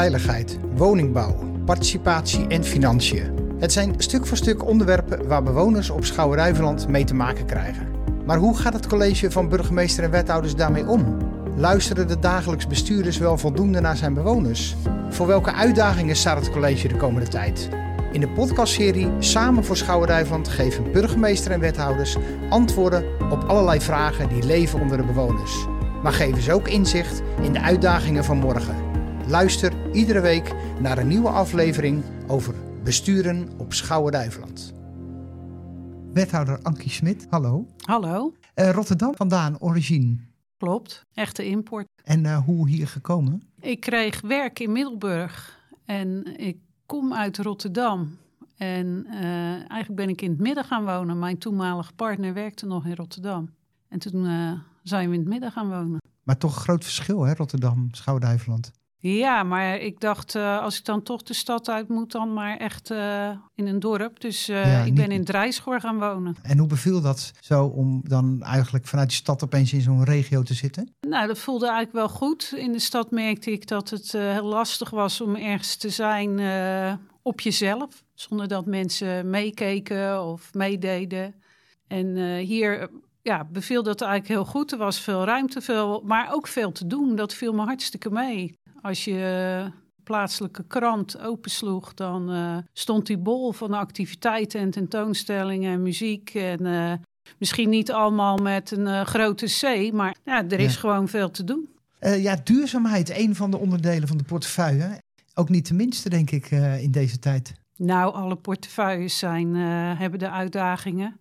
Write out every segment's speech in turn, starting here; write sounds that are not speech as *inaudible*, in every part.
Veiligheid, woningbouw, participatie en financiën. Het zijn stuk voor stuk onderwerpen waar bewoners op Schouwen-Duiveland mee te maken krijgen. Maar hoe gaat het college van burgemeester en wethouders daarmee om? Luisteren de dagelijks bestuurders wel voldoende naar zijn bewoners? Voor welke uitdagingen staat het college de komende tijd? In de podcastserie Samen voor Schouwen-Duiveland geven burgemeester en wethouders antwoorden op allerlei vragen die leven onder de bewoners. Maar geven ze ook inzicht in de uitdagingen van morgen. Luister iedere week naar een nieuwe aflevering over besturen op Schouwen-Duiveland. Wethouder Ankie Smit, hallo. Hallo, Eh, Rotterdam vandaan, origine. klopt. Echte import. En eh, hoe hier gekomen? Ik kreeg werk in Middelburg en ik kom uit Rotterdam. En eh, eigenlijk ben ik in het midden gaan wonen. Mijn toenmalige partner werkte nog in Rotterdam. En toen eh, zijn we in het midden gaan wonen. Maar toch een groot verschil, hè, Rotterdam, Schouwen-Duiveland. Ja, maar ik dacht, eh, als ik dan toch de stad uit moet, dan maar echt eh, in een dorp. Dus eh, Ja, ik ben in Drijschoor gaan wonen. En hoe beviel dat zo om dan eigenlijk vanuit de stad opeens in zo'n regio te zitten? Nou, dat voelde eigenlijk wel goed. In de stad merkte ik dat het heel lastig was om ergens te zijn op jezelf. Zonder dat mensen meekeken of meededen. En hier ja, beviel dat eigenlijk heel goed. Er was veel ruimte, veel, maar ook veel te doen. Dat viel me hartstikke mee. Als je eh, plaatselijke krant opensloeg, dan eh, stond die bol van activiteiten en tentoonstellingen en muziek. En eh, misschien niet allemaal met een grote C, maar ja, er is Ja. gewoon veel te doen. Ja, duurzaamheid, een van de onderdelen van de portefeuille. Ook niet de minste, denk ik, in deze tijd. Nou, alle portefeuilles zijn, hebben de uitdagingen.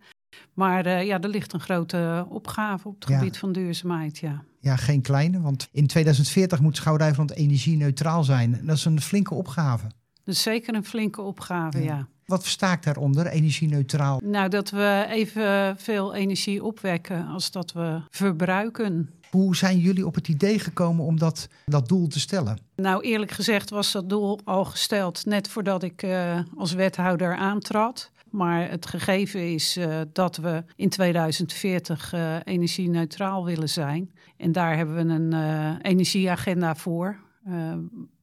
Maar ja, er ligt een grote opgave op het Ja. gebied van duurzaamheid, ja. Ja, geen kleine, want in 2040 moet Schouwen-Duiveland energie-neutraal zijn. Dat is een flinke opgave. Dat is zeker een flinke opgave, Ja. ja. Wat versta ik daaronder, energie-neutraal? Nou, dat we evenveel energie opwekken als dat we verbruiken. Hoe zijn jullie op het idee gekomen om dat, dat doel te stellen? Nou, eerlijk gezegd was dat doel al gesteld net voordat ik eh, als wethouder aantrad. Maar het gegeven is eh, dat we in 2040 eh energie-neutraal willen zijn. En daar hebben we een eh, energieagenda voor.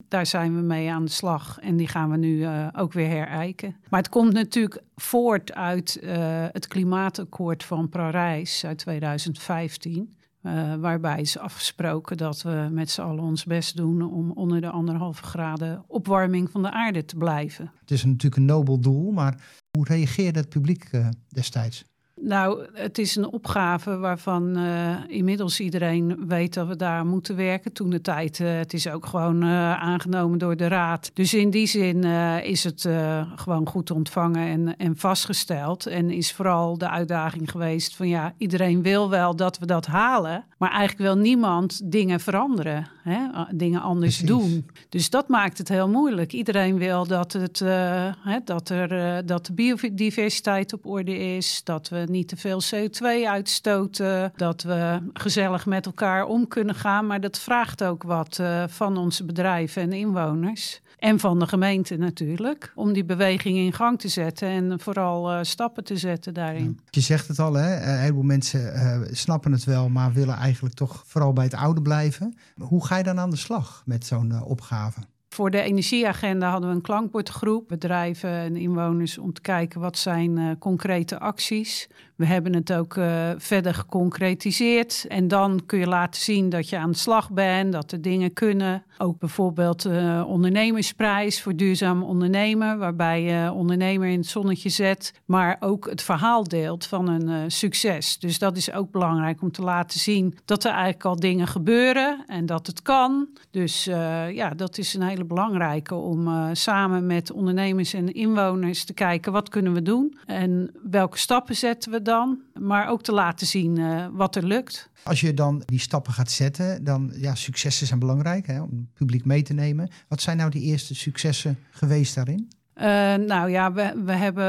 Daar zijn we mee aan de slag en die gaan we nu ook weer herijken. Maar het komt natuurlijk voort uit het klimaatakkoord van Parijs uit 2015. eh, waarbij is afgesproken dat we met z'n allen ons best doen om onder de anderhalve graden opwarming van de aarde te blijven. Het is natuurlijk een nobel doel, maar hoe reageerde het publiek eh, destijds? Nou, het is een opgave waarvan eh, inmiddels iedereen weet dat we daar moeten werken. Toen de tijd, eh, het is ook gewoon eh, aangenomen door de Raad. Dus in die zin is het gewoon goed ontvangen en, en vastgesteld. En is vooral de uitdaging geweest van ja, iedereen wil wel dat we dat halen. Maar eigenlijk wil niemand dingen veranderen, hè? dingen anders Precies. doen. Dus dat maakt het heel moeilijk. Iedereen wil dat, het, hè, dat, er, dat de biodiversiteit op orde is, dat we niet te veel CO2 uitstoten, dat we gezellig met elkaar om kunnen gaan. Maar dat vraagt ook wat eh, van onze bedrijven en inwoners. En van de gemeente natuurlijk, om die beweging in gang te zetten en vooral eh, stappen te zetten daarin. Je zegt het al, hè? eh, een heleboel mensen snappen het wel, maar willen eigenlijk toch vooral bij het oude blijven. Hoe ga je dan aan de slag met zo'n opgave? Voor de energieagenda hadden we een klankbordgroep, bedrijven en inwoners, om te kijken wat zijn eh, concrete acties. We hebben het ook eh, verder geconcretiseerd. En dan kun je laten zien dat je aan de slag bent, dat er dingen kunnen. Ook bijvoorbeeld eh ondernemersprijs voor duurzaam ondernemen, waarbij je ondernemer in het zonnetje zet, maar ook het verhaal deelt van een eh, succes. Dus dat is ook belangrijk om te laten zien dat er eigenlijk al dingen gebeuren en dat het kan. Dus ja, dat is een hele belangrijke om samen met ondernemers en inwoners te kijken wat kunnen we doen en welke stappen zetten we dan, maar ook te laten zien eh, wat er lukt. Als je dan die stappen gaat zetten, dan ja, successen zijn belangrijk hè, om het publiek mee te nemen. Wat zijn nou die eerste successen geweest daarin? Eh, nou ja, we, we hebben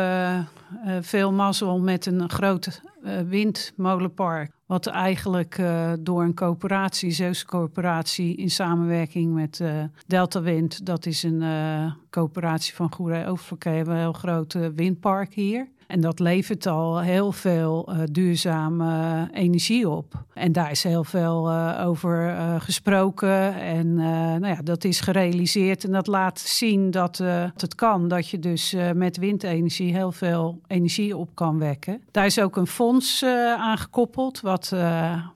eh, veel mazzel met een groot windmolenpark Wat eigenlijk uh, door een coöperatie, Zeeuwse coöperatie, in samenwerking met uh, Delta Wind, dat is een uh, coöperatie van Goeree Oververkeer, hebben een heel groot windpark hier. En dat levert al heel veel uh, duurzame energie op. En daar is heel veel uh, over uh, gesproken. En nou ja, dat is gerealiseerd. En dat laat zien dat, dat het kan. Dat je dus met windenergie heel veel energie op kan wekken. Daar is ook een fonds aan gekoppeld. Wat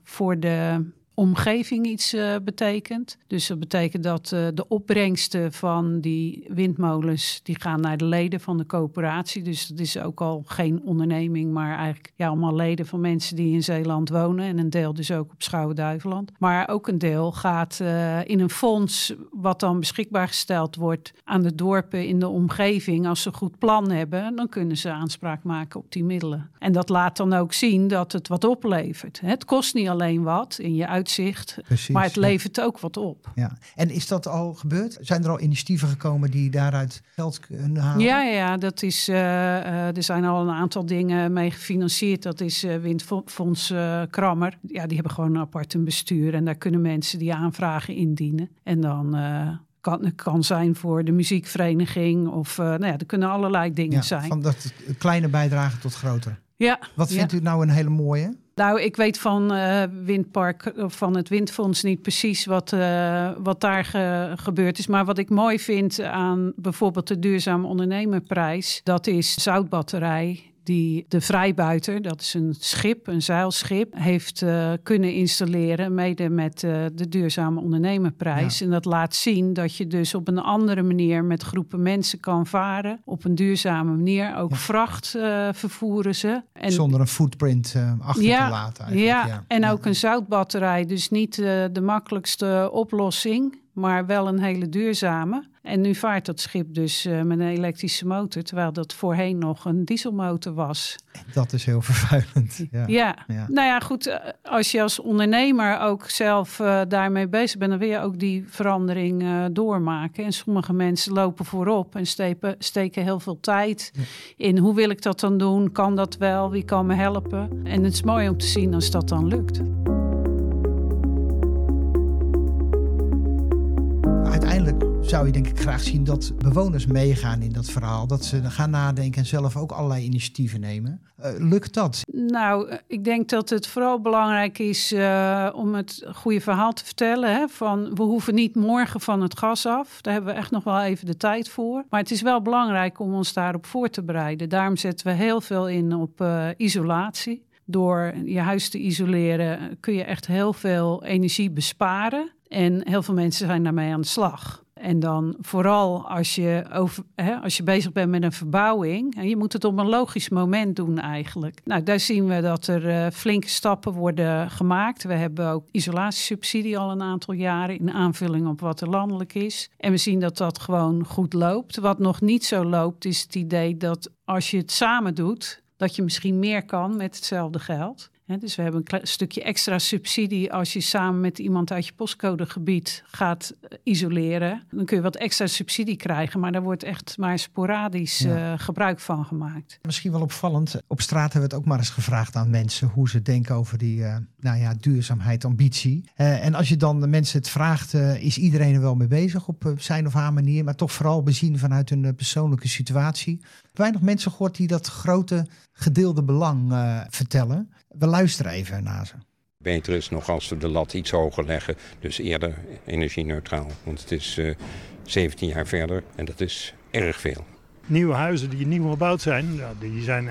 voor de omgeving iets uh, betekent. Dus dat betekent dat uh, de opbrengsten van die windmolens... die gaan naar de leden van de coöperatie. Dus dat is ook al geen onderneming... maar eigenlijk ja, allemaal leden van mensen die in Zeeland wonen... en een deel dus ook op Schouwen-Duiveland. Maar ook een deel gaat uh, in een fonds... wat dan beschikbaar gesteld wordt aan de dorpen in de omgeving. Als ze een goed plan hebben, dan kunnen ze aanspraak maken op die middelen. En dat laat dan ook zien dat het wat oplevert. Het kost niet alleen wat in je Precies, maar het levert ook wat op. Ja. En is dat al gebeurd? Zijn er al initiatieven gekomen die daaruit geld kunnen halen? Ja, ja dat is, uh, uh, er zijn al een aantal dingen mee gefinancierd. Dat is uh, Windfonds Krammer. Ja, die hebben gewoon een apart een bestuur. En daar kunnen mensen die aanvragen indienen. En dan kan, het kan zijn voor de muziekvereniging of uh, nou ja, er kunnen allerlei dingen ja, zijn. Van dat kleine bijdrage tot groter. Ja. Wat vindt u nou een hele mooie? Nou, ik weet van uh, Windpark, van het Windfonds niet precies wat, uh, wat daar ge gebeurd is. Maar wat ik mooi vind aan bijvoorbeeld de Duurzame Ondernemerprijs, dat is zoutbatterij die de Vrijbuiter, dat is een schip, een zeilschip, heeft uh, kunnen installeren, mede met uh, de Duurzame Ondernemerprijs. Ja. En dat laat zien dat je dus op een andere manier met groepen mensen kan varen. Op een duurzame manier. Ook ja. vracht uh, vervoeren ze. En, Zonder een footprint achter ja, te laten. Ja, ja, en ook een zoutbatterij. Dus niet de makkelijkste oplossing maar wel een hele duurzame. En nu vaart dat schip dus uh, met een elektrische motor, terwijl dat voorheen nog een dieselmotor was. Dat is heel *laughs* vervuilend. Ja, ja. ja. nou ja, goed. Eh, als je als ondernemer ook zelf uh, daarmee bezig bent, dan wil je ook die verandering uh, doormaken. En sommige mensen lopen voorop en stepen, steken heel veel tijd ja. in. Hoe wil ik dat dan doen? Kan dat wel? Wie kan me helpen? En het is mooi om te zien als dat dan lukt. Zou je denk ik graag zien dat bewoners meegaan in dat verhaal. Dat ze gaan nadenken en zelf ook allerlei initiatieven nemen. Uh, lukt dat? Nou, eh, ik denk dat het vooral belangrijk is uh, om het goede verhaal te vertellen. Hè? Van, we hoeven niet morgen van het gas af. Daar hebben we echt nog wel even de tijd voor. Maar het is wel belangrijk om ons daarop voor te bereiden. Daarom zetten we heel veel in op isolatie. Door je huis te isoleren kun je echt heel veel energie besparen. En heel veel mensen zijn daarmee aan de slag. En dan vooral als je, over, hè, als je bezig bent met een verbouwing. En je moet het op een logisch moment doen eigenlijk. Nou, daar zien we dat er uh, flinke stappen worden gemaakt. We hebben ook isolatiesubsidie al een aantal jaren in aanvulling op wat er landelijk is. En we zien dat dat gewoon goed loopt. Wat nog niet zo loopt is het idee dat als je het samen doet, dat je misschien meer kan met hetzelfde geld dus we hebben een stukje extra subsidie als je samen met iemand uit je postcodegebied gaat eh, isoleren. Dan kun je wat extra subsidie krijgen, maar daar wordt echt maar sporadisch ja. uh, gebruik van gemaakt. Misschien wel opvallend. Op straat hebben we het ook maar eens gevraagd aan mensen hoe ze denken over die uh, nou ja, duurzaamheid, ambitie. Uh, en als je dan de mensen het vraagt, is iedereen er wel mee bezig op zijn of haar manier, maar toch vooral bezien vanuit hun persoonlijke situatie. Weinig mensen gehoord die dat grote gedeelde belang vertellen. We luisteren even naar ze. Beter is nog als we de lat iets hoger leggen, dus eerder energie-neutraal. Want het is uh, 17 jaar verder en dat is erg veel. Nieuwe huizen die nieuw gebouwd zijn, ja, die zijn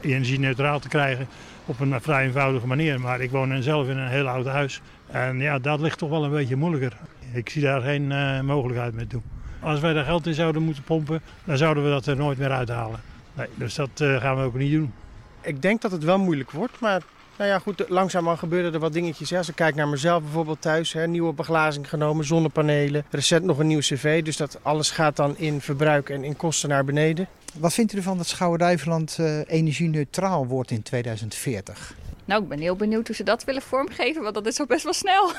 energie-neutraal te krijgen op een vrij eenvoudige manier. Maar ik woon zelf in een heel oud huis en ja, dat ligt toch wel een beetje moeilijker. Ik zie daar geen uh, mogelijkheid mee toe. Als wij daar geld in zouden moeten pompen, dan zouden we dat er nooit meer uithalen. Nee, dus dat uh, gaan we ook niet doen ik denk dat het wel moeilijk wordt. Maar nou ja, goed, langzaamaan gebeuren er wat dingetjes. Hè. Als ik kijk naar mezelf bijvoorbeeld thuis, hè, nieuwe beglazing genomen, zonnepanelen. Recent nog een nieuw cv, dus dat alles gaat dan in verbruik en in kosten naar beneden. Wat vindt u ervan dat Schouwen-Duiveland uh, energie-neutraal wordt in 2040? Nou, ik ben heel benieuwd hoe ze dat willen vormgeven, want dat is al best wel snel.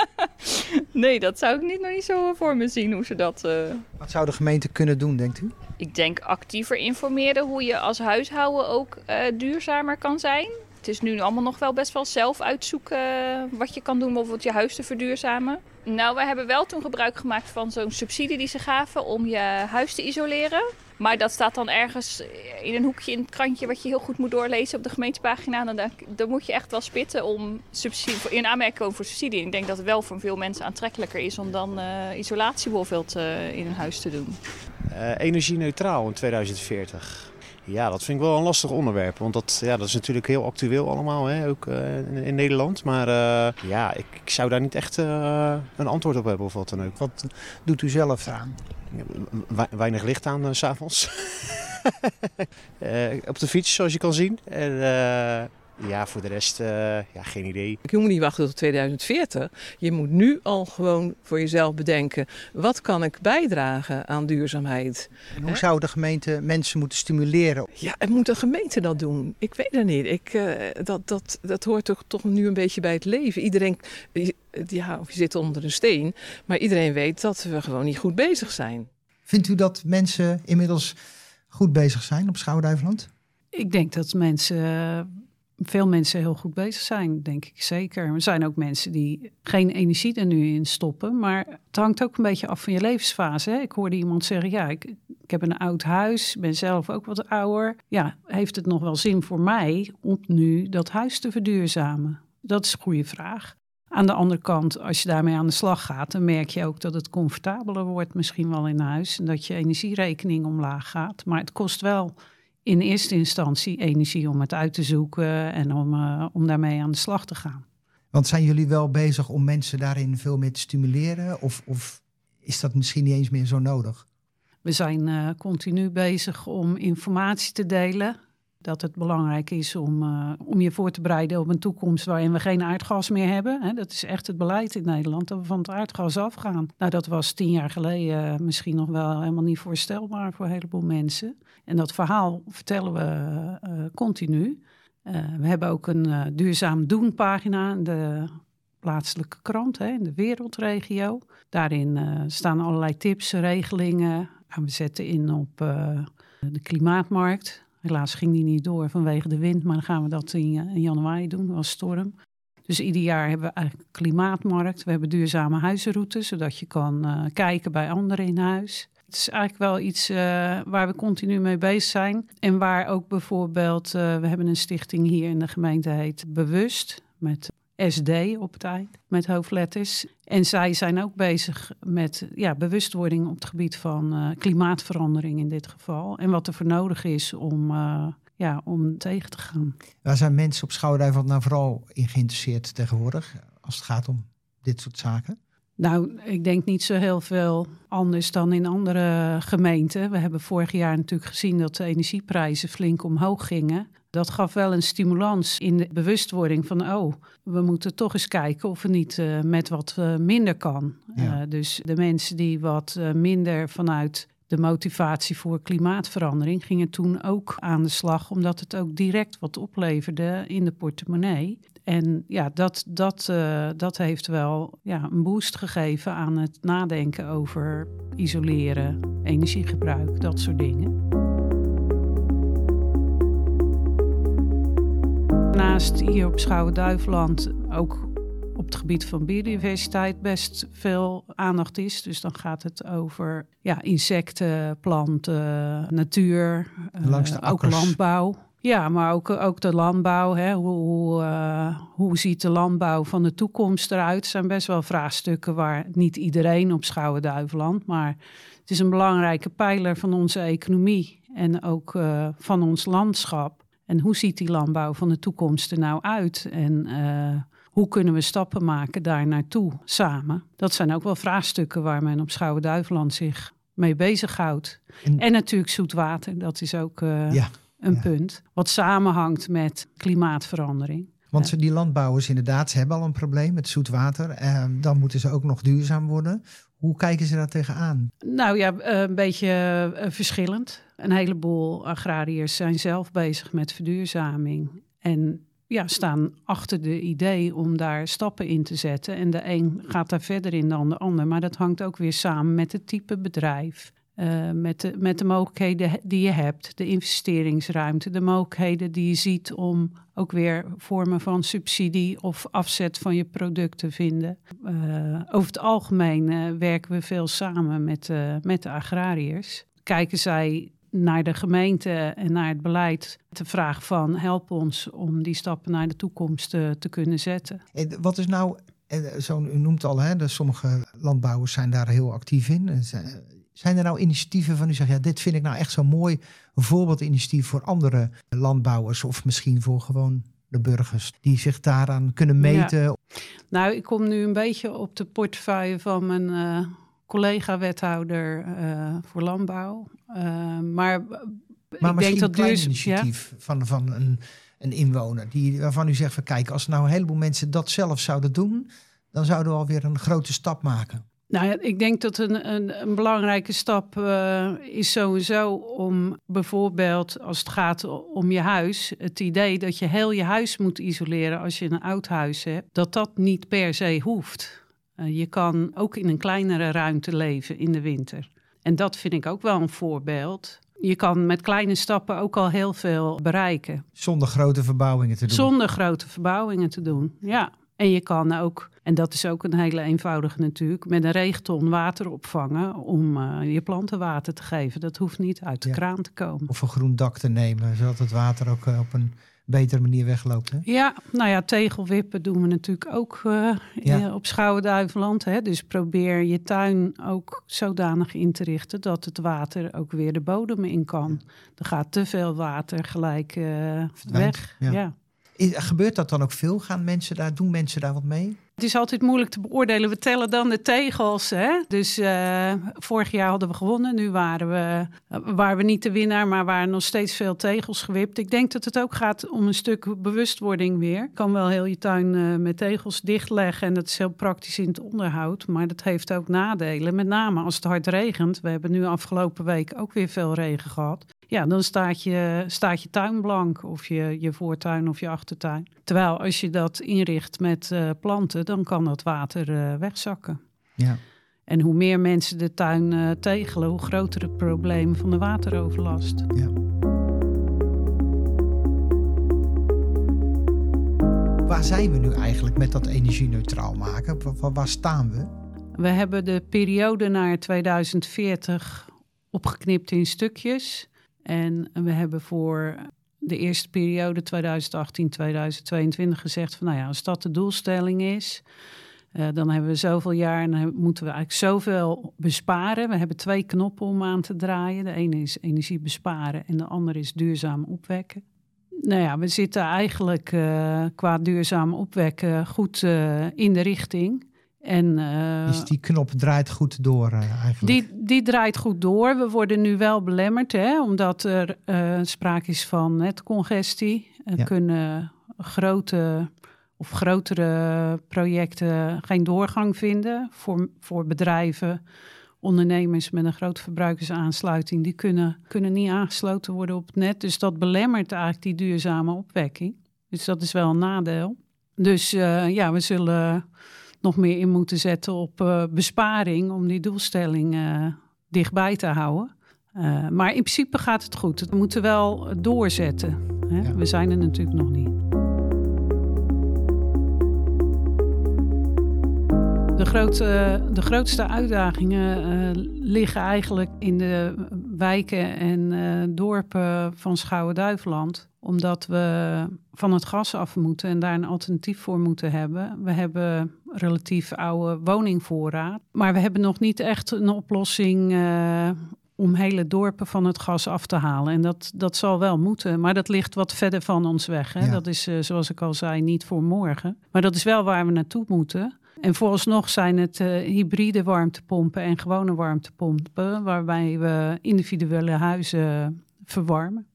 *laughs* nee, dat zou ik niet, nog niet zo voor me zien hoe ze dat... Uh... Wat zou de gemeente kunnen doen, denkt u? Ik denk actiever informeren hoe je als huishouden ook uh, duurzamer kan zijn. Het is nu allemaal nog wel best wel zelf uitzoeken wat je kan doen om bijvoorbeeld je huis te verduurzamen. Nou, wij hebben wel toen gebruik gemaakt van zo'n subsidie die ze gaven om je huis te isoleren. Maar dat staat dan ergens in een hoekje in het krantje wat je heel goed moet doorlezen op de gemeentepagina. Dan, dan moet je echt wel spitten om subsidie, in aanmerking komen voor subsidie. Ik denk dat het wel voor veel mensen aantrekkelijker is om dan uh, isolatie bijvoorbeeld uh, in een huis te doen. Uh, energie-neutraal in 2040. Ja, dat vind ik wel een lastig onderwerp. Want dat, ja, dat is natuurlijk heel actueel allemaal, hè? ook uh, in, in, Nederland. Maar uh, ja, ik, ik, zou daar niet echt uh, een antwoord op hebben of wat dan ook. Wat doet u zelf aan? Weinig licht aan s s'avonds. *laughs* op de fiets, zoals je kan zien. En, ja, voor de rest, uh, ja, geen idee. Je moet niet wachten tot 2040. Je moet nu al gewoon voor jezelf bedenken: wat kan ik bijdragen aan duurzaamheid? En hoe zou de gemeente mensen moeten stimuleren? Ja, het moet de gemeente dat doen. Ik weet het niet. Ik, uh, dat, dat, dat hoort toch, toch nu een beetje bij het leven. Iedereen, ja, of je zit onder een steen, maar iedereen weet dat we gewoon niet goed bezig zijn. Vindt u dat mensen inmiddels goed bezig zijn op Schouwduiveland? Ik denk dat mensen veel mensen heel goed bezig zijn, denk ik zeker. Er zijn ook mensen die geen energie er nu in stoppen. Maar het hangt ook een beetje af van je levensfase. Hè? Ik hoorde iemand zeggen, ja, ik, ik heb een oud huis, ben zelf ook wat ouder. Ja, heeft het nog wel zin voor mij om nu dat huis te verduurzamen? Dat is een goede vraag. Aan de andere kant, als je daarmee aan de slag gaat, dan merk je ook dat het comfortabeler wordt misschien wel in huis. En dat je energierekening omlaag gaat. Maar het kost wel in eerste instantie energie om het uit te zoeken en om, uh, om daarmee aan de slag te gaan. Want zijn jullie wel bezig om mensen daarin veel meer te stimuleren? Of, of is dat misschien niet eens meer zo nodig? We zijn uh, continu bezig om informatie te delen dat het belangrijk is om, uh, om je voor te bereiden op een toekomst waarin we geen aardgas meer hebben. Dat is echt het beleid in Nederland, dat we van het aardgas afgaan. Nou, dat was tien jaar geleden misschien nog wel helemaal niet voorstelbaar voor een heleboel mensen. En dat verhaal vertellen we uh, continu. We hebben ook een duurzaam doen pagina in de plaatselijke krant, hè, in de wereldregio. Daarin staan allerlei tips, regelingen. En we zetten in op de klimaatmarkt. Helaas ging die niet door vanwege de wind, maar dan gaan we dat in, in januari doen, was storm. Dus ieder jaar hebben we eigenlijk klimaatmarkt. We hebben duurzame huizenroutes, zodat je kan uh, kijken bij anderen in huis. Het is eigenlijk wel iets uh, waar we continu mee bezig zijn. En waar ook bijvoorbeeld, we hebben een stichting hier in de gemeente heet Bewust. Met SD op het eind, met hoofdletters. En zij zijn ook bezig met ja, bewustwording op het gebied van uh, klimaatverandering in dit geval. En wat er voor nodig is om, uh, ja, om tegen te gaan. Waar zijn mensen op Schouwdijveld nou vooral in geïnteresseerd tegenwoordig als het gaat om dit soort zaken? Nou, ik denk niet zo heel veel anders dan in andere gemeenten. We hebben vorig jaar natuurlijk gezien dat de energieprijzen flink omhoog gingen. Dat gaf wel een stimulans in de bewustwording van, oh, we moeten toch eens kijken of we niet uh, met wat uh, minder kan. Ja. Uh, dus de mensen die wat minder vanuit de motivatie voor klimaatverandering gingen toen ook aan de slag, omdat het ook direct wat opleverde in de portemonnee. En ja, dat, dat, dat heeft wel ja, een boost gegeven aan het nadenken over isoleren, energiegebruik, dat soort dingen. Naast hier op Schouwen-Duiveland ook op het gebied van biodiversiteit best veel aandacht is. Dus dan gaat het over ja, insecten, planten, natuur, uh, ook landbouw. Ja, maar ook, ook de landbouw. Hè. Hoe, hoe, uh, hoe ziet de landbouw van de toekomst eruit? zijn best wel vraagstukken waar niet iedereen op Schouwen-Duiveland. Maar het is een belangrijke pijler van onze economie en ook uh, van ons landschap. En hoe ziet die landbouw van de toekomst er nou uit? En uh, hoe kunnen we stappen maken daar naartoe samen? Dat zijn ook wel vraagstukken waar men op Schouwen-Duiveland zich mee bezighoudt. En, en natuurlijk zoetwater, dat is ook... Ja een ja. punt. Wat samenhangt met klimaatverandering. Want ja. die landbouwers inderdaad, ze hebben al een probleem met zoetwater. Eh, dan moeten ze ook nog duurzaam worden. Hoe kijken ze daar tegenaan? Nou ja, een beetje uh, verschillend. Een heleboel agrariërs zijn zelf bezig met verduurzaming. En ja, staan achter de idee om daar stappen in te zetten. En de een gaat daar verder in dan de ander. Maar dat hangt ook weer samen met het type bedrijf. Uh, met, de, met de mogelijkheden die je hebt, de investeringsruimte, de mogelijkheden die je ziet om ook weer vormen van subsidie of afzet van je product te vinden. Uh, over het algemeen uh, werken we veel samen met, met de agrariërs. Kijken zij naar de gemeente en naar het beleid te vragen van help ons om die stappen naar de toekomst te kunnen zetten. En wat is nou, zo, u noemt al, hè, sommige landbouwers zijn daar heel actief in. Zijn er nou initiatieven van u zegt, ja, dit vind ik nou echt zo'n mooi voorbeeldinitiatief voor andere landbouwers of misschien voor gewoon de burgers die zich daaraan kunnen meten? Nou, ik kom nu een beetje op de portefeuille van mijn uh, collega-wethouder uh, voor landbouw. Uh, maar, maar ik denk dat een klein initiatief ja? van, van een, een inwoner die, waarvan u zegt van kijk, als nou een heleboel mensen dat zelf zouden doen, dan zouden we alweer een grote stap maken. Nou ja, ik denk dat een, een, een belangrijke stap uh, is sowieso om bijvoorbeeld als het gaat om je huis, het idee dat je heel je huis moet isoleren als je een oud huis hebt, dat dat niet per se hoeft. Uh, je kan ook in een kleinere ruimte leven in de winter. En dat vind ik ook wel een voorbeeld. Je kan met kleine stappen ook al heel veel bereiken. Zonder grote verbouwingen te doen. Zonder grote verbouwingen te doen, ja. En je kan ook, en dat is ook een hele eenvoudige natuurlijk, met een regenton water opvangen om uh, je planten water te geven. Dat hoeft niet uit de ja. kraan te komen. Of een groen dak te nemen, zodat het water ook uh, op een betere manier wegloopt. Hè? Ja, nou ja, tegelwippen doen we natuurlijk ook uh, ja. op Schouwen-Duiveland. Hè? Dus probeer je tuin ook zodanig in te richten dat het water ook weer de bodem in kan. Ja. Er gaat te veel water gelijk weg. ja. Gebeurt dat dan ook veel? Gaan mensen daar, doen mensen daar wat mee? Het is altijd moeilijk te beoordelen. We tellen dan de tegels. Hè? Dus uh, vorig jaar hadden we gewonnen. Nu waren we, uh, waren we niet de winnaar, maar waren nog steeds veel tegels gewipt. Ik denk dat het ook gaat om een stuk bewustwording weer. Je kan wel heel je tuin uh, met tegels dichtleggen en dat is heel praktisch in het onderhoud. Maar dat heeft ook nadelen. Met name als het hard regent. We hebben nu afgelopen week ook weer veel regen gehad ja, dan staat je, staat je tuin blank of je, je voortuin of je achtertuin. Terwijl als je dat inricht met uh, planten, dan kan dat water uh, wegzakken. Ja. En hoe meer mensen de tuin uh, tegelen, hoe groter het probleem van de wateroverlast. Ja. Waar zijn we nu eigenlijk met dat energie-neutraal maken? Waar, waar staan we? We hebben de periode naar 2040 opgeknipt in stukjes. En we hebben voor de eerste periode 2018-2022 gezegd van nou ja, als dat de doelstelling is, uh, dan hebben we zoveel jaar en dan moeten we eigenlijk zoveel besparen. We hebben twee knoppen om aan te draaien. De ene is energie besparen en de andere is duurzaam opwekken. Nou ja, we zitten eigenlijk uh, qua duurzaam opwekken goed uh, in de richting. En, uh, dus die knop draait goed door uh, eigenlijk? Die, die draait goed door. We worden nu wel belemmerd, hè, omdat er uh, sprake is van netcongestie. Er ja. kunnen grote of grotere projecten geen doorgang vinden voor, voor bedrijven. Ondernemers met een grote verbruikersaansluiting, die kunnen, kunnen niet aangesloten worden op het net. Dus dat belemmert eigenlijk die duurzame opwekking. Dus dat is wel een nadeel. Dus ja, we zullen nog meer in moeten zetten op uh, besparing om die doelstelling uh, dichtbij te houden. Uh, maar in principe gaat het goed. We moeten wel doorzetten. Hè? Ja. We zijn er natuurlijk nog niet. De, grote, de grootste uitdagingen liggen eigenlijk in de wijken en dorpen van Schouwen-Duiveland omdat we van het gas af moeten en daar een alternatief voor moeten hebben. We hebben relatief oude woningvoorraad. Maar we hebben nog niet echt een oplossing uh, om hele dorpen van het gas af te halen. En dat, dat zal wel moeten. Maar dat ligt wat verder van ons weg. Hè? Ja. Dat is, uh, zoals ik al zei, niet voor morgen. Maar dat is wel waar we naartoe moeten. En vooralsnog zijn het uh, hybride warmtepompen en gewone warmtepompen, waarbij we individuele huizen verwarmen.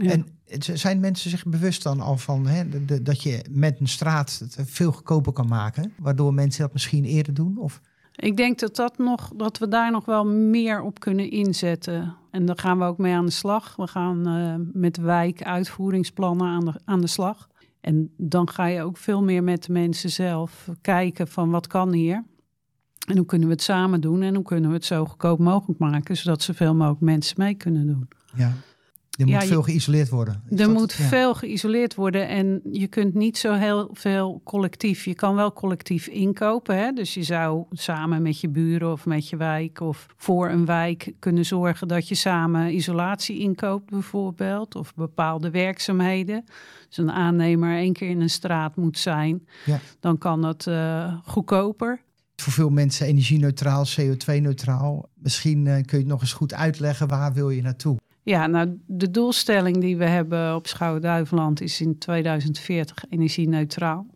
Ja. En zijn mensen zich bewust dan al van hè, de, de, dat je met een straat het veel goedkoper kan maken, waardoor mensen dat misschien eerder doen? Of? Ik denk dat, dat, nog, dat we daar nog wel meer op kunnen inzetten. En daar gaan we ook mee aan de slag. We gaan uh, met wijkuitvoeringsplannen aan de, aan de slag. En dan ga je ook veel meer met de mensen zelf kijken van wat kan hier. En hoe kunnen we het samen doen en hoe kunnen we het zo goedkoop mogelijk maken, zodat zoveel mogelijk mensen mee kunnen doen. Ja. Er moet Ja, je- veel geïsoleerd worden. Is Er moet ja. veel geïsoleerd worden en je kunt niet zo heel veel collectief. Je kan wel collectief inkopen. Hè? Dus je zou samen met je buren of met je wijk of voor een wijk kunnen zorgen dat je samen isolatie inkoopt, bijvoorbeeld. Of bepaalde werkzaamheden. Dus een aannemer één keer in een straat moet zijn, Ja. dan kan dat eh, goedkoper. Voor veel mensen energie-neutraal, CO2-neutraal. Misschien eh, kun je het nog eens goed uitleggen. Waar wil je naartoe? Ja, nou, de doelstelling die we hebben op Schouwen-Duiveland is in 2040 energie-neutraal.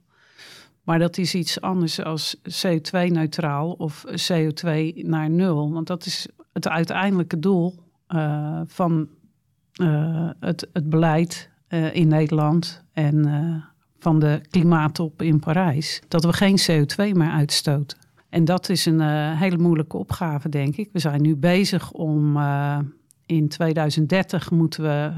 Maar dat is iets anders als CO2-neutraal of CO2 naar nul. Want dat is het uiteindelijke doel eh, van eh, het, het beleid eh, in Nederland en van de klimaattop in Parijs. Dat we geen CO2 meer uitstoten. En dat is een hele moeilijke opgave, denk ik. We zijn nu bezig om in 2030 moeten we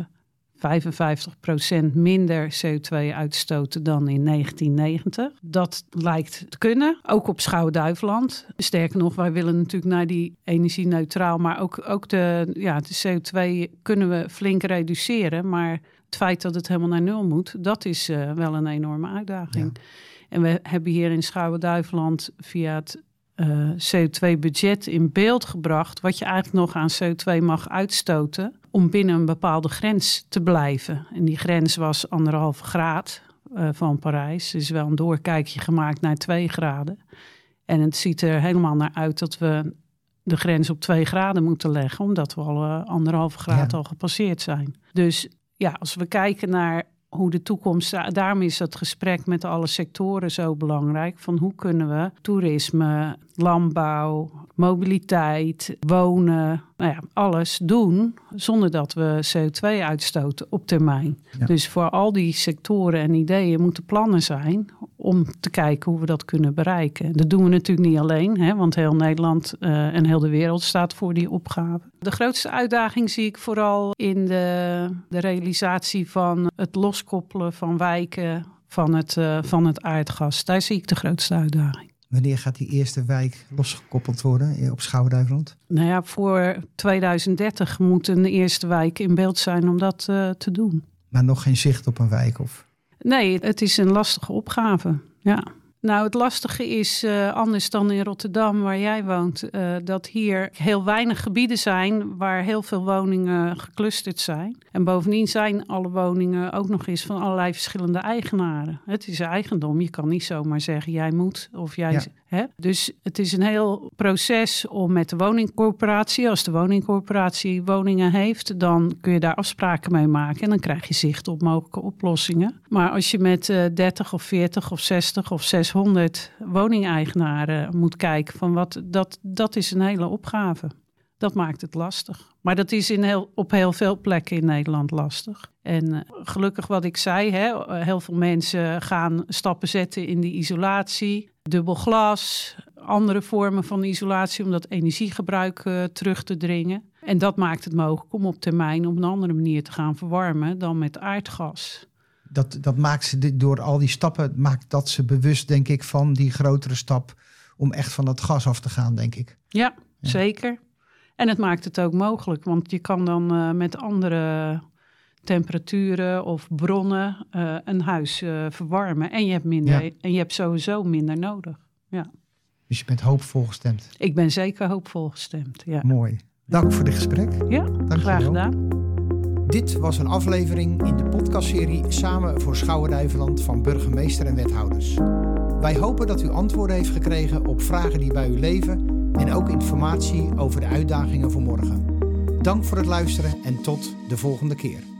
55% minder CO2 uitstoten dan in 1990. Dat lijkt te kunnen, ook op Schouwen-Duiveland. Sterker nog, wij willen natuurlijk naar die energie-neutraal, maar ook, ook de, ja, de CO2 kunnen we flink reduceren. Maar het feit dat het helemaal naar nul moet, dat is eh, wel een enorme uitdaging. En we hebben hier in Schouwen-Duiveland via het eh, CO2-budget in beeld gebracht. wat je eigenlijk nog aan CO2 mag uitstoten. om binnen een bepaalde grens te blijven. En die grens was anderhalve graad eh, van Parijs. Er is wel een doorkijkje gemaakt naar 2 graden. En het ziet er helemaal naar uit dat we de grens op 2 graden moeten leggen. omdat we al eh, anderhalve graad Ja. al gepasseerd zijn. Dus ja, als we kijken naar hoe de toekomst. Daarom is dat gesprek met alle sectoren zo belangrijk. Van hoe kunnen we toerisme, landbouw, mobiliteit, wonen, nou ja, alles doen zonder dat we CO2 uitstoten op termijn. Ja. Dus voor al die sectoren en ideeën moeten plannen zijn om te kijken hoe we dat kunnen bereiken. Dat doen we natuurlijk niet alleen, hè, want heel Nederland eh, en heel de wereld staat voor die opgave. De grootste uitdaging zie ik vooral in de, de realisatie van het loskoppelen van wijken van het, eh, van het aardgas. Daar zie ik de grootste uitdaging. Wanneer gaat die eerste wijk losgekoppeld worden eh, op Schouwen-Duiveland? Nou ja, voor 2030 moet een eerste wijk in beeld zijn om dat te doen. Maar nog geen zicht op een wijk? Of... Nee, het is een lastige opgave. Ja. Nou, het lastige is eh, anders dan in Rotterdam, waar jij woont, eh, dat hier heel weinig gebieden zijn waar heel veel woningen geclusterd zijn. En bovendien zijn alle woningen ook nog eens van allerlei verschillende eigenaren. Het is eigendom. Je kan niet zomaar zeggen jij moet of jij. Ja. Dus het is een heel proces om met de woningcorporatie, als de woningcorporatie woningen heeft, dan kun je daar afspraken mee maken en dan krijg je zicht op mogelijke oplossingen. Maar als je met eh 30 of 40 of 60 of 600 woningeigenaren moet kijken van wat, dat, dat is een hele opgave. Dat maakt het lastig. Maar dat is in heel, op heel veel plekken in Nederland lastig. En eh, gelukkig wat ik zei, hè, heel veel mensen gaan stappen zetten in die isolatie. Dubbel glas, andere vormen van isolatie om dat energiegebruik eh, terug te dringen. En dat maakt het mogelijk om op termijn op een andere manier te gaan verwarmen dan met aardgas. Dat, dat maakt ze door al die stappen, maakt dat ze bewust, denk ik, van die grotere stap om echt van dat gas af te gaan, denk ik. Ja, zeker. En het maakt het ook mogelijk, want je kan dan eh, met andere temperaturen of bronnen eh, een huis eh, verwarmen. En je, hebt minder, Ja. en je hebt sowieso minder nodig. Ja. Dus je bent hoopvol gestemd. Ik ben zeker hoopvol gestemd. Ja, Mooi. Dank voor dit gesprek. ja Dankjewel. graag gedaan. Dit was een aflevering in de podcastserie Samen voor Schouwen-Duiveland van burgemeester en wethouders. Wij hopen dat u antwoorden heeft gekregen op vragen die bij u leven en ook informatie over de uitdagingen voor morgen. Dank voor het luisteren en tot de volgende keer.